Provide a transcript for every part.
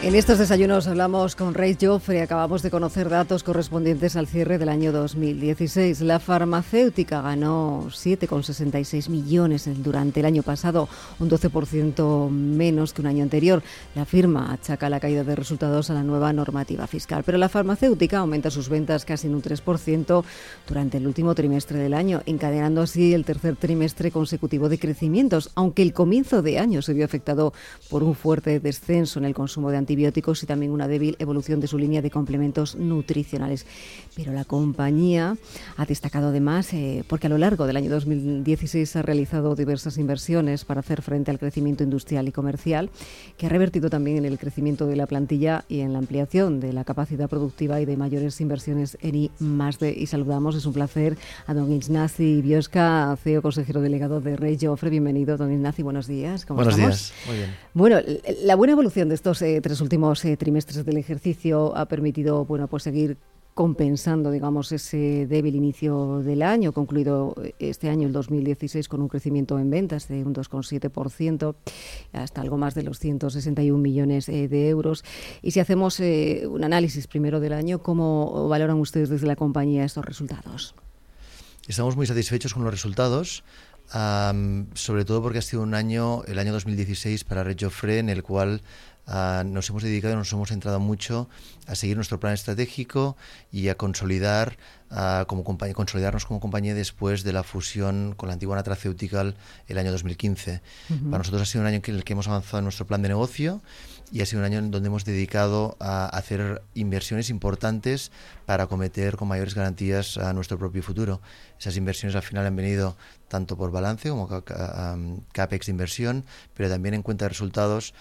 En estos desayunos hablamos con Ray Joffre. Acabamos de conocer datos correspondientes al cierre del año 2016. La farmacéutica ganó 7,66 millones durante el año pasado, un 12% menos que un año anterior. La firma achaca la caída de resultados a la nueva normativa fiscal. Pero la farmacéutica aumenta sus ventas casi en un 3% durante el último trimestre del año, encadenando así el tercer trimestre consecutivo de crecimientos, aunque el comienzo de año se vio afectado por un fuerte descenso en el consumo de antibióticos y también una débil evolución de su línea de complementos nutricionales. Pero la compañía ha destacado además eh, porque a lo largo del año 2016 ha realizado diversas inversiones para hacer frente al crecimiento industrial y comercial, que ha revertido también en el crecimiento de la plantilla y en la ampliación de la capacidad productiva y de mayores inversiones en I. Y saludamos, es un placer a don Ignacy Biosca, CEO consejero delegado de Rey Joffre. Bienvenido, don Ignacy, buenos días. ¿Cómo buenos días, muy bien. Bueno, la buena evolución de estos eh, tres últimos eh, trimestres del ejercicio ha permitido bueno, pues seguir compensando, digamos, ese débil inicio del año, concluido eh, este año, el 2016, con un crecimiento en ventas de un 2,7%, hasta algo más de los 161 millones eh, de euros. Y si hacemos un análisis primero del año, ¿cómo valoran ustedes desde la compañía estos resultados? Estamos muy satisfechos con los resultados. sobre todo porque ha sido un año, el año 2016 para Red Joffre, en el cual Nos hemos dedicado, nos hemos centrado mucho a seguir nuestro plan estratégico y a consolidar uh, como consolidarnos como compañía después de la fusión con la antigua Natraceutical el año 2015. Para nosotros ha sido un año en el que hemos avanzado en nuestro plan de negocio y ha sido un año en donde hemos dedicado a hacer inversiones importantes para acometer con mayores garantías a nuestro propio futuro. Esas inversiones al final han venido tanto por balance como CAPEX de inversión, pero también en cuenta de resultados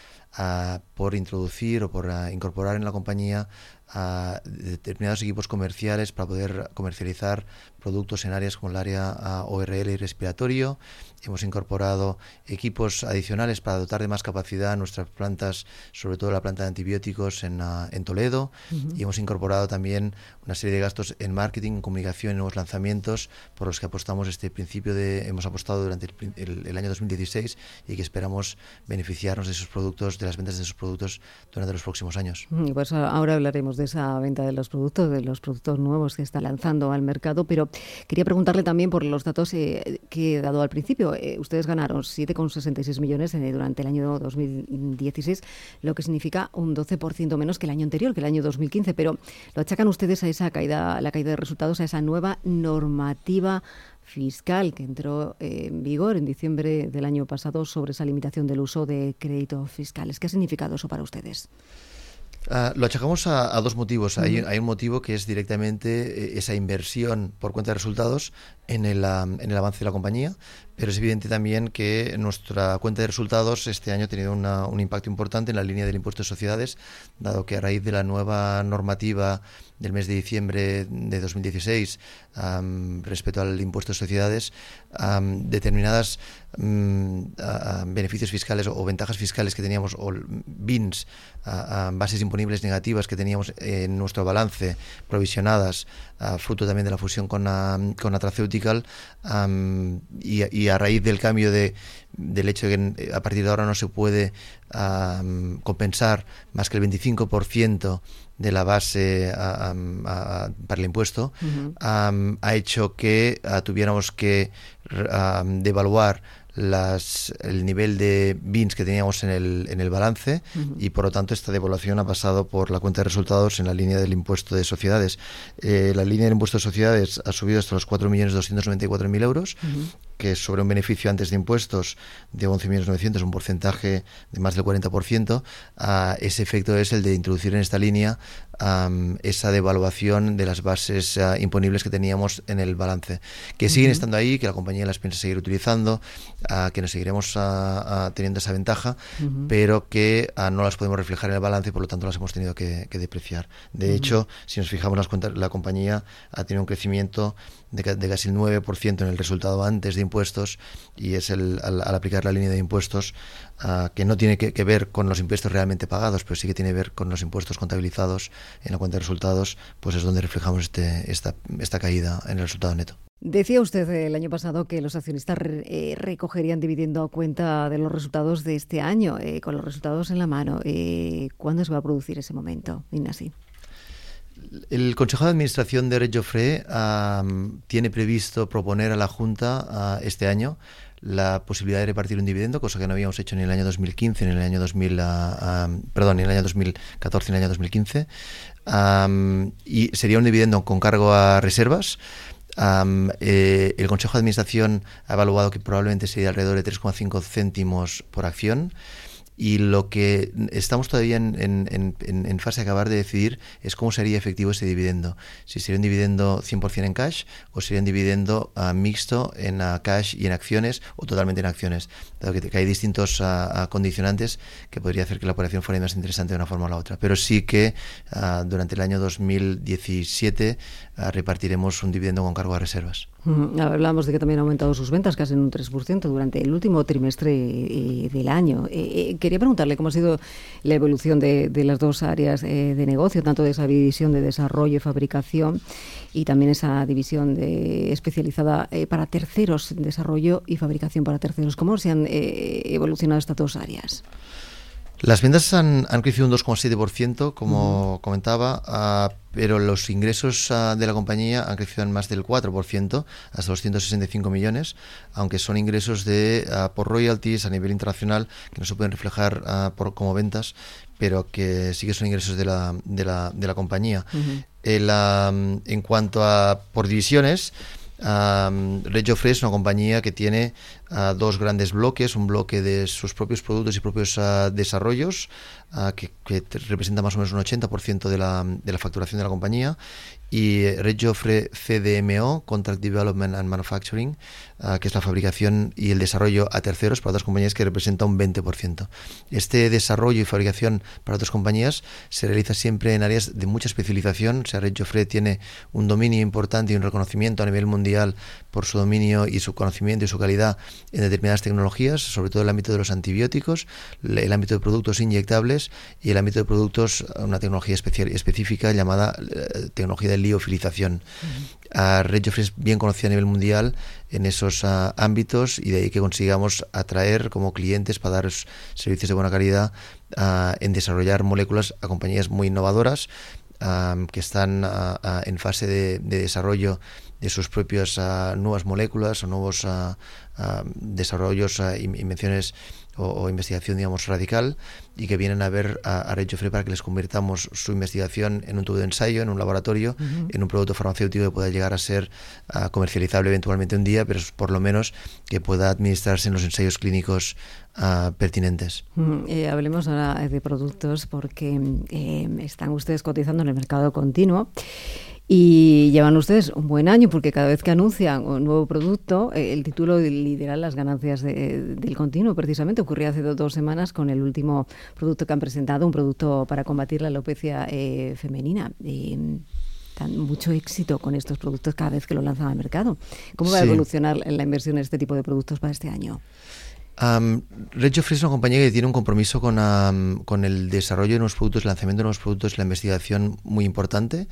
por introducir o por incorporar en la compañía a determinados equipos comerciales para poder comercializar productos en áreas como el área ORL y respiratorio. Hemos incorporado equipos adicionales para dotar de más capacidad a nuestras plantas, sobre todo la planta de antibióticos en, en Toledo. Y hemos incorporado también una serie de gastos en marketing, comunicación y nuevos lanzamientos por los que apostamos este principio de, hemos apostado durante el, año 2016 y que esperamos beneficiarnos de esos productos, de las ventas de esos productos durante los próximos años. Pues ahora hablaremos de esa venta de los productos, de los productos nuevos que está lanzando al mercado, pero quería preguntarle también por los datos eh, que he dado al principio. Eh, ustedes ganaron 7,66 millones eh, durante el año 2016, lo que significa un 12% menos que el año anterior, que el año 2015, pero lo achacan ustedes a esa caída, la caída de resultados, a esa nueva normativa fiscal que entró en vigor en diciembre del año pasado sobre esa limitación del uso de créditos fiscales. ¿Qué ha significado eso para ustedes? Ah, lo achacamos a, dos motivos. hay, un motivo que es directamente eh, esa inversión por cuenta de resultados en el, en el avance de la compañía, pero es evidente también que nuestra cuenta de resultados este año ha tenido un impacto importante en la línea del impuesto de sociedades, dado que a raíz de la nueva normativa del mes de diciembre de 2016 respecto al impuesto de sociedades, determinadas mm, beneficios fiscales o, ventajas fiscales que teníamos, o BINs, bases imponibles negativas que teníamos en nuestro balance provisionadas, fruto también de la fusión con, con Atraceutical, y, a raíz del cambio de, del hecho de que a partir de ahora no se puede compensar más que el 25% de la base para el impuesto, ha hecho que ah, tuviéramos que devaluar las, el nivel de bins que teníamos en el, en el balance y por lo tanto esta devaluación ha pasado por la cuenta de resultados en la línea del impuesto de sociedades. Eh, la línea del impuesto de sociedades ha subido hasta los 4.294.000 euros que sobre un beneficio antes de impuestos de 11.900.000, un porcentaje de más del 40%, ese efecto es el de introducir en esta línea esa devaluación de las bases ah, imponibles que teníamos en el balance, que siguen estando ahí, que la compañía las piensa seguir utilizando, uh, que nos seguiremos ah, teniendo esa ventaja, pero que no las podemos reflejar en el balance y por lo tanto las hemos tenido que, depreciar. De hecho, si nos fijamos las cuentas, la compañía ha tenido un crecimiento de, casi el 9% en el resultado antes de impuestos y es el, al, aplicar la línea de impuestos que no tiene que, ver con los impuestos realmente pagados, pero sí que tiene que ver con los impuestos contabilizados en la cuenta de resultados, pues es donde reflejamos este, esta, esta caída en el resultado neto. Decía usted el año pasado que los accionistas eh, recogerían dividendo a cuenta de los resultados de este año, eh, con los resultados en la mano. Eh, ¿Cuándo se va a producir ese momento, Inasi? El Consejo de Administración de Red Joffre tiene previsto proponer a la Junta este año la posibilidad de repartir un dividendo, cosa que no habíamos hecho ni en el año 2015, ni en el año 2000, perdón, ni en el año 2014, ni en el año 2015. y sería un dividendo con cargo a reservas. Eh, el Consejo de Administración ha evaluado que probablemente sería alrededor de 3,5 céntimos por acción. Y lo que estamos todavía en, fase de acabar de decidir es cómo sería efectivo ese dividendo. Si sería un dividendo 100% en cash o sería un dividendo ah, mixto en ah, cash y en acciones o totalmente en acciones. Dado que, hay distintos ah, condicionantes que podría hacer que la operación fuera más interesante de una forma o la otra. Pero sí que durante el año 2017 repartiremos un dividendo con cargo a reservas. Hablamos de que también ha aumentado sus ventas casi en un 3% durante el último trimestre eh, del año. Eh, eh, quería preguntarle cómo ha sido la evolución de, las dos áreas de negocio, tanto de esa división de desarrollo y fabricación y también esa división de, especializada para terceros, desarrollo y fabricación para terceros. ¿Cómo se han evolucionado estas dos áreas? Las ventas han, crecido un 2,7%, como comentaba, ah, pero los ingresos ah, de la compañía han crecido en más del 4%, hasta los 165 millones, aunque son ingresos de ah, por royalties a nivel internacional que no se pueden reflejar por, como ventas, pero que sí que son ingresos de la, de la, de la compañía. en cuanto a por divisiones, Um, Reggio es una compañía que tiene dos grandes bloques, un bloque de sus propios productos y propios desarrollos, que, que, representa más o menos un 80% de la, de la facturación de la compañía, y Reggio CDMO, Contract Development and Manufacturing, ah, que es la fabricación y el desarrollo a terceros para otras compañías que representa un 20%. Este desarrollo y fabricación para otras compañías se realiza siempre en áreas de mucha especialización. O sea, Reggio tiene un dominio importante y un reconocimiento a nivel mundial por su dominio y su conocimiento y su calidad en determinadas tecnologías, sobre todo el ámbito de los antibióticos, el ámbito de productos inyectables y el ámbito de productos, una tecnología especial, específica llamada eh, tecnología de liofilización. Uh es bien conocida a nivel mundial en esos ah, ámbitos y de ahí que consigamos atraer como clientes para dar servicios de buena calidad ah, en desarrollar moléculas a compañías muy innovadoras que están en fase de, de desarrollo de sus propias nuevas moléculas o nuevos desarrollos, invenciones o, investigación, digamos, radical y que vienen a ver a, a Red para que les convirtamos su investigación en un tubo de ensayo, en un laboratorio, en un producto farmacéutico que pueda llegar a ser comercializable eventualmente un día, pero por lo menos que pueda administrarse en los ensayos clínicos pertinentes. Eh, hablemos ahora de productos porque eh, están ustedes cotizando en el mercado continuo. Y llevan ustedes un buen año porque cada vez que anuncian un nuevo producto, eh, el título lidera las ganancias del continuo. Precisamente ocurrió hace dos semanas con el último producto que han presentado, un producto para combatir la alopecia eh, femenina. tan mucho éxito con estos productos cada vez que lo lanzan al mercado. ¿Cómo va a evolucionar la inversión en este tipo de productos para este año? Um, es una compañía que tiene un compromiso con, con el desarrollo de nuevos productos, el lanzamiento de nuevos productos y la investigación muy importante.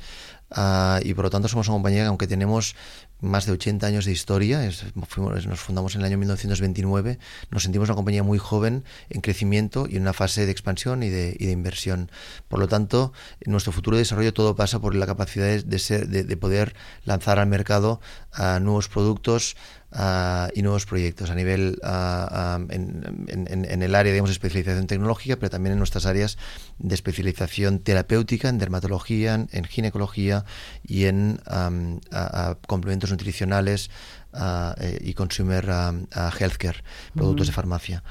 Ah, y por lo tanto somos una compañía que aunque tenemos más de 80 años de historia, nos fundamos en el año 1929, nos sentimos una compañía muy joven en crecimiento y en una fase de expansión y de, y de inversión. Por lo tanto, en nuestro futuro desarrollo todo pasa por la capacidad de, ser, de, poder lanzar al mercado a nuevos productos, y nuevos proyectos a nivel en, el área de especialización tecnológica, pero también en nuestras áreas de especialización terapéutica, en dermatología, en ginecología, y en complementos nutricionales eh, y consumer healthcare, productos de farmacia.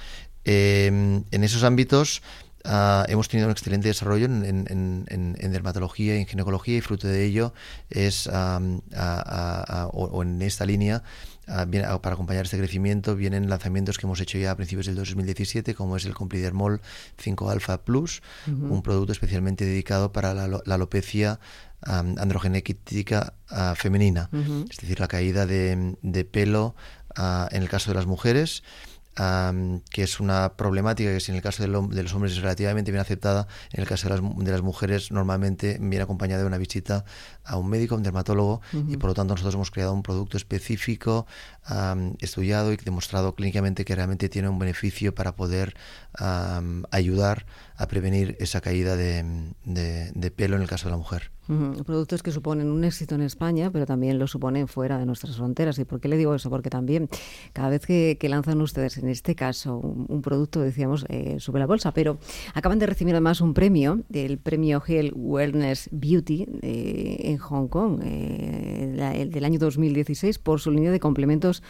Em, en esos ámbitos ah, hemos tenido un excelente desarrollo en, dermatología y en ginecología y fruto de ello es, o, en esta línea, para acompañar este crecimiento vienen lanzamientos que hemos hecho ya a principios del 2017, como es el Complidermol 5 Alpha Plus, un producto especialmente dedicado para la, alopecia androgenética ah, femenina, es decir, la caída de, pelo ah, en el caso de las mujeres que es una problemática que si en el caso de, los hombres es relativamente bien aceptada, en el caso de las, de las mujeres normalmente viene acompañada de una visita a un médico, a un dermatólogo, y por lo tanto nosotros hemos creado un producto específico, estudiado y demostrado clínicamente que realmente tiene un beneficio para poder ayudar a prevenir esa caída de pelo en el caso de la mujer. Productos que suponen un éxito en España, pero también lo suponen fuera de nuestras fronteras. ¿Y por qué le digo eso? Porque también cada vez que, lanzan ustedes, en este caso, un, producto, decíamos, eh, sube la bolsa, pero acaban de recibir además un premio, el premio Health Wellness Beauty eh, en Hong Kong, eh, el del año 2016, por su línea de complementos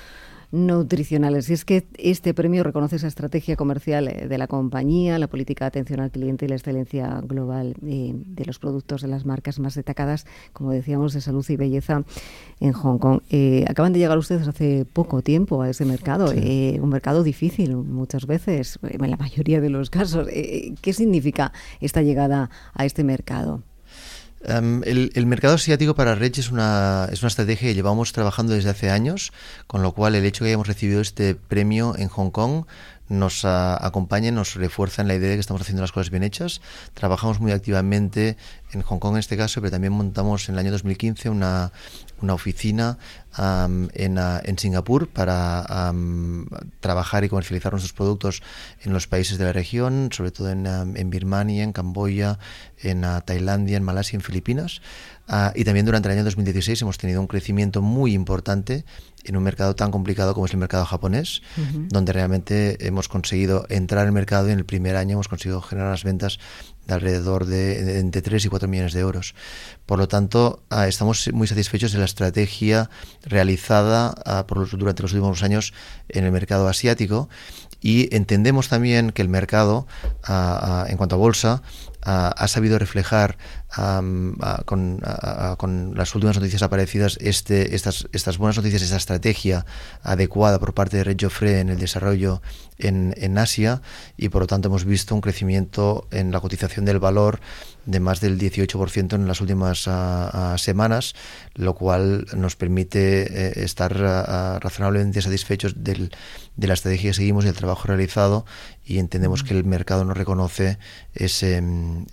nutricionales. Y es que este premio reconoce esa estrategia comercial eh, de la compañía, la política de atención al cliente y la excelencia global eh, de los productos de las marcas más destacadas, como decíamos, de salud y belleza en Hong Kong. Eh, acaban de llegar ustedes hace poco tiempo a ese mercado, un mercado difícil muchas veces, en la mayoría de los casos. ¿Qué significa esta llegada a este mercado? Em, el, mercado asiático para Rech es una, es una estrategia que llevamos trabajando desde hace años, con lo cual el hecho de que hayamos recibido este premio en Hong Kong nos acompaña, nos refuerza en la idea de que estamos haciendo las cosas bien hechas. Trabajamos muy activamente en Hong Kong en este caso, pero también montamos en el año 2015 una, una oficina en, en, Singapur para trabajar y comercializar nuestros productos en los países de la región, sobre todo en, en Birmania, en Camboya, en Tailandia, en Malasia, en Filipinas. Ah, y también durante el año 2016 hemos tenido un crecimiento muy importante en un mercado tan complicado como es el mercado japonés, donde realmente hemos conseguido entrar en el mercado y en el primer año hemos conseguido generar las ventas de alrededor de, entre 3 y 4 millones de euros. Por lo tanto, ah, estamos muy satisfechos de la estrategia realizada ah, por durante los últimos años en el mercado asiático y entendemos también que el mercado, en cuanto a bolsa, ha sabido reflejar con, con, las últimas noticias aparecidas este, estas, estas buenas noticias, esta estrategia adecuada por parte de Red Joffre en el desarrollo en, en Asia. Y por lo tanto hemos visto un crecimiento en la cotización del valor de más del 18% en las últimas semanas, lo cual nos permite eh, estar razonablemente satisfechos del, de la estrategia que seguimos y del trabajo realizado. Y entendemos que el mercado nos reconoce ese,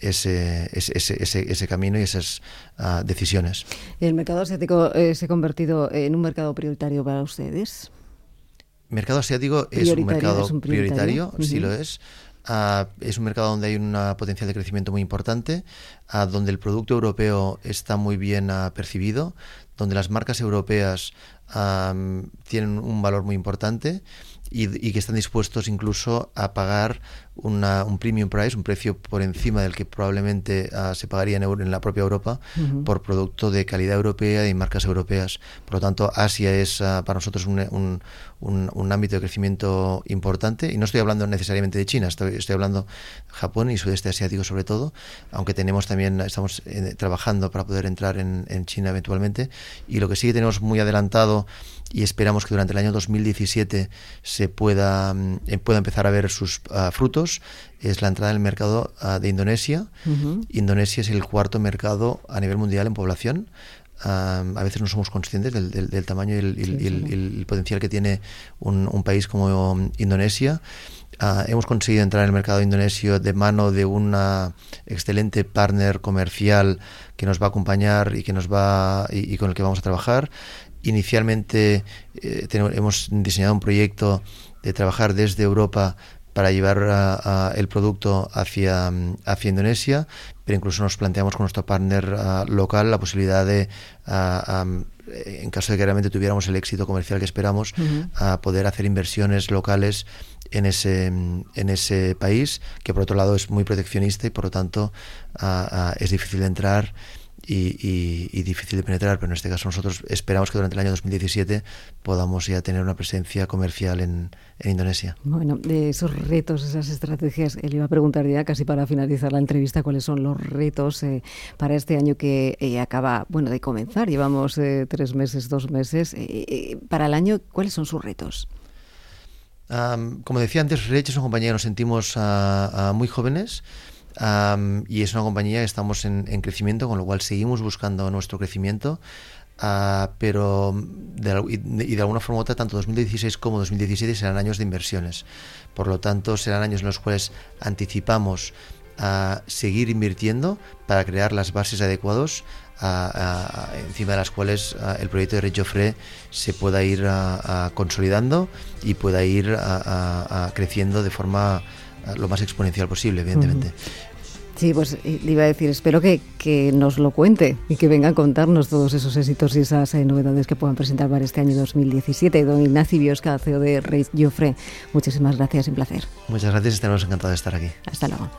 ese, ese, ese ese camino y esas ah, decisiones. ¿El mercado asiático eh, se ha convertido en un mercado prioritario para ustedes? Mercado asiático es un mercado prioritario, sí lo es. Ah, es un mercado donde hay un potencial de crecimiento muy importante, uh, donde el producto europeo está muy bien percibido, donde las marcas europeas tienen un valor muy importante y, que están dispuestos incluso a pagar un premium price, un precio por encima del que probablemente ah, se pagaría en, en, la propia Europa por producto de calidad europea y marcas europeas. Por lo tanto, Asia es ah, para nosotros un, un, ámbito de crecimiento importante. Y no estoy hablando necesariamente de China, estoy, estoy hablando de Japón y sudeste asiático sobre todo, aunque tenemos también, estamos eh, trabajando para poder entrar en, en China eventualmente. Y lo que sí que tenemos muy adelantado y esperamos que durante el año 2017 se pueda, mm, eh, pueda empezar a ver sus ah, frutos es la entrada en el mercado ah, de Indonesia. Indonesia es el cuarto mercado a nivel mundial en población. a veces no somos conscientes del, del, tamaño y, el, potencial que tiene un, un país como Indonesia. Ah, hemos conseguido entrar en el mercado indonesio de mano de una excelente partner comercial que nos va a acompañar y que nos va y con el que vamos a trabajar Inicialmente eh, hemos diseñado un proyecto de trabajar desde Europa para llevar el producto hacia, hacia Indonesia, pero incluso nos planteamos con nuestro partner local la posibilidad de, en caso de que realmente tuviéramos el éxito comercial que esperamos, a poder hacer inversiones locales en ese, en ese país, que por otro lado es muy proteccionista y por lo tanto es difícil de entrar y, difícil de penetrar, pero en este caso nosotros esperamos que durante el año 2017 podamos ya tener una presencia comercial en, Indonesia. Bueno, de esos retos, esas estrategias, le iba a preguntar ya casi para finalizar la entrevista cuáles son los retos eh, para este año que eh, acaba, bueno, de comenzar. Llevamos eh, tres meses, dos meses. para el año, ¿cuáles son sus retos? como decía antes, Rech es una compañía que nos sentimos ah, ah, muy jóvenes y es una compañía que estamos en, crecimiento, con lo cual seguimos buscando nuestro crecimiento. Ah, pero de, y de alguna forma u otra, tanto 2016 como 2017 serán años de inversiones. Por lo tanto, serán años en los cuales anticipamos a seguir invirtiendo para crear las bases adecuadas encima de las cuales el proyecto de Red Joffre se pueda ir consolidando y pueda ir creciendo de forma lo más exponencial posible, evidentemente. Sí, pues le iba a decir, espero que, que, nos lo cuente y que venga a contarnos todos esos éxitos y esas eh, novedades que puedan presentar para este año 2017. Don Ignacio Biosca, CEO de Rey Joffre, muchísimas gracias, un placer. Muchas gracias, estaremos encantados de estar aquí. Hasta luego.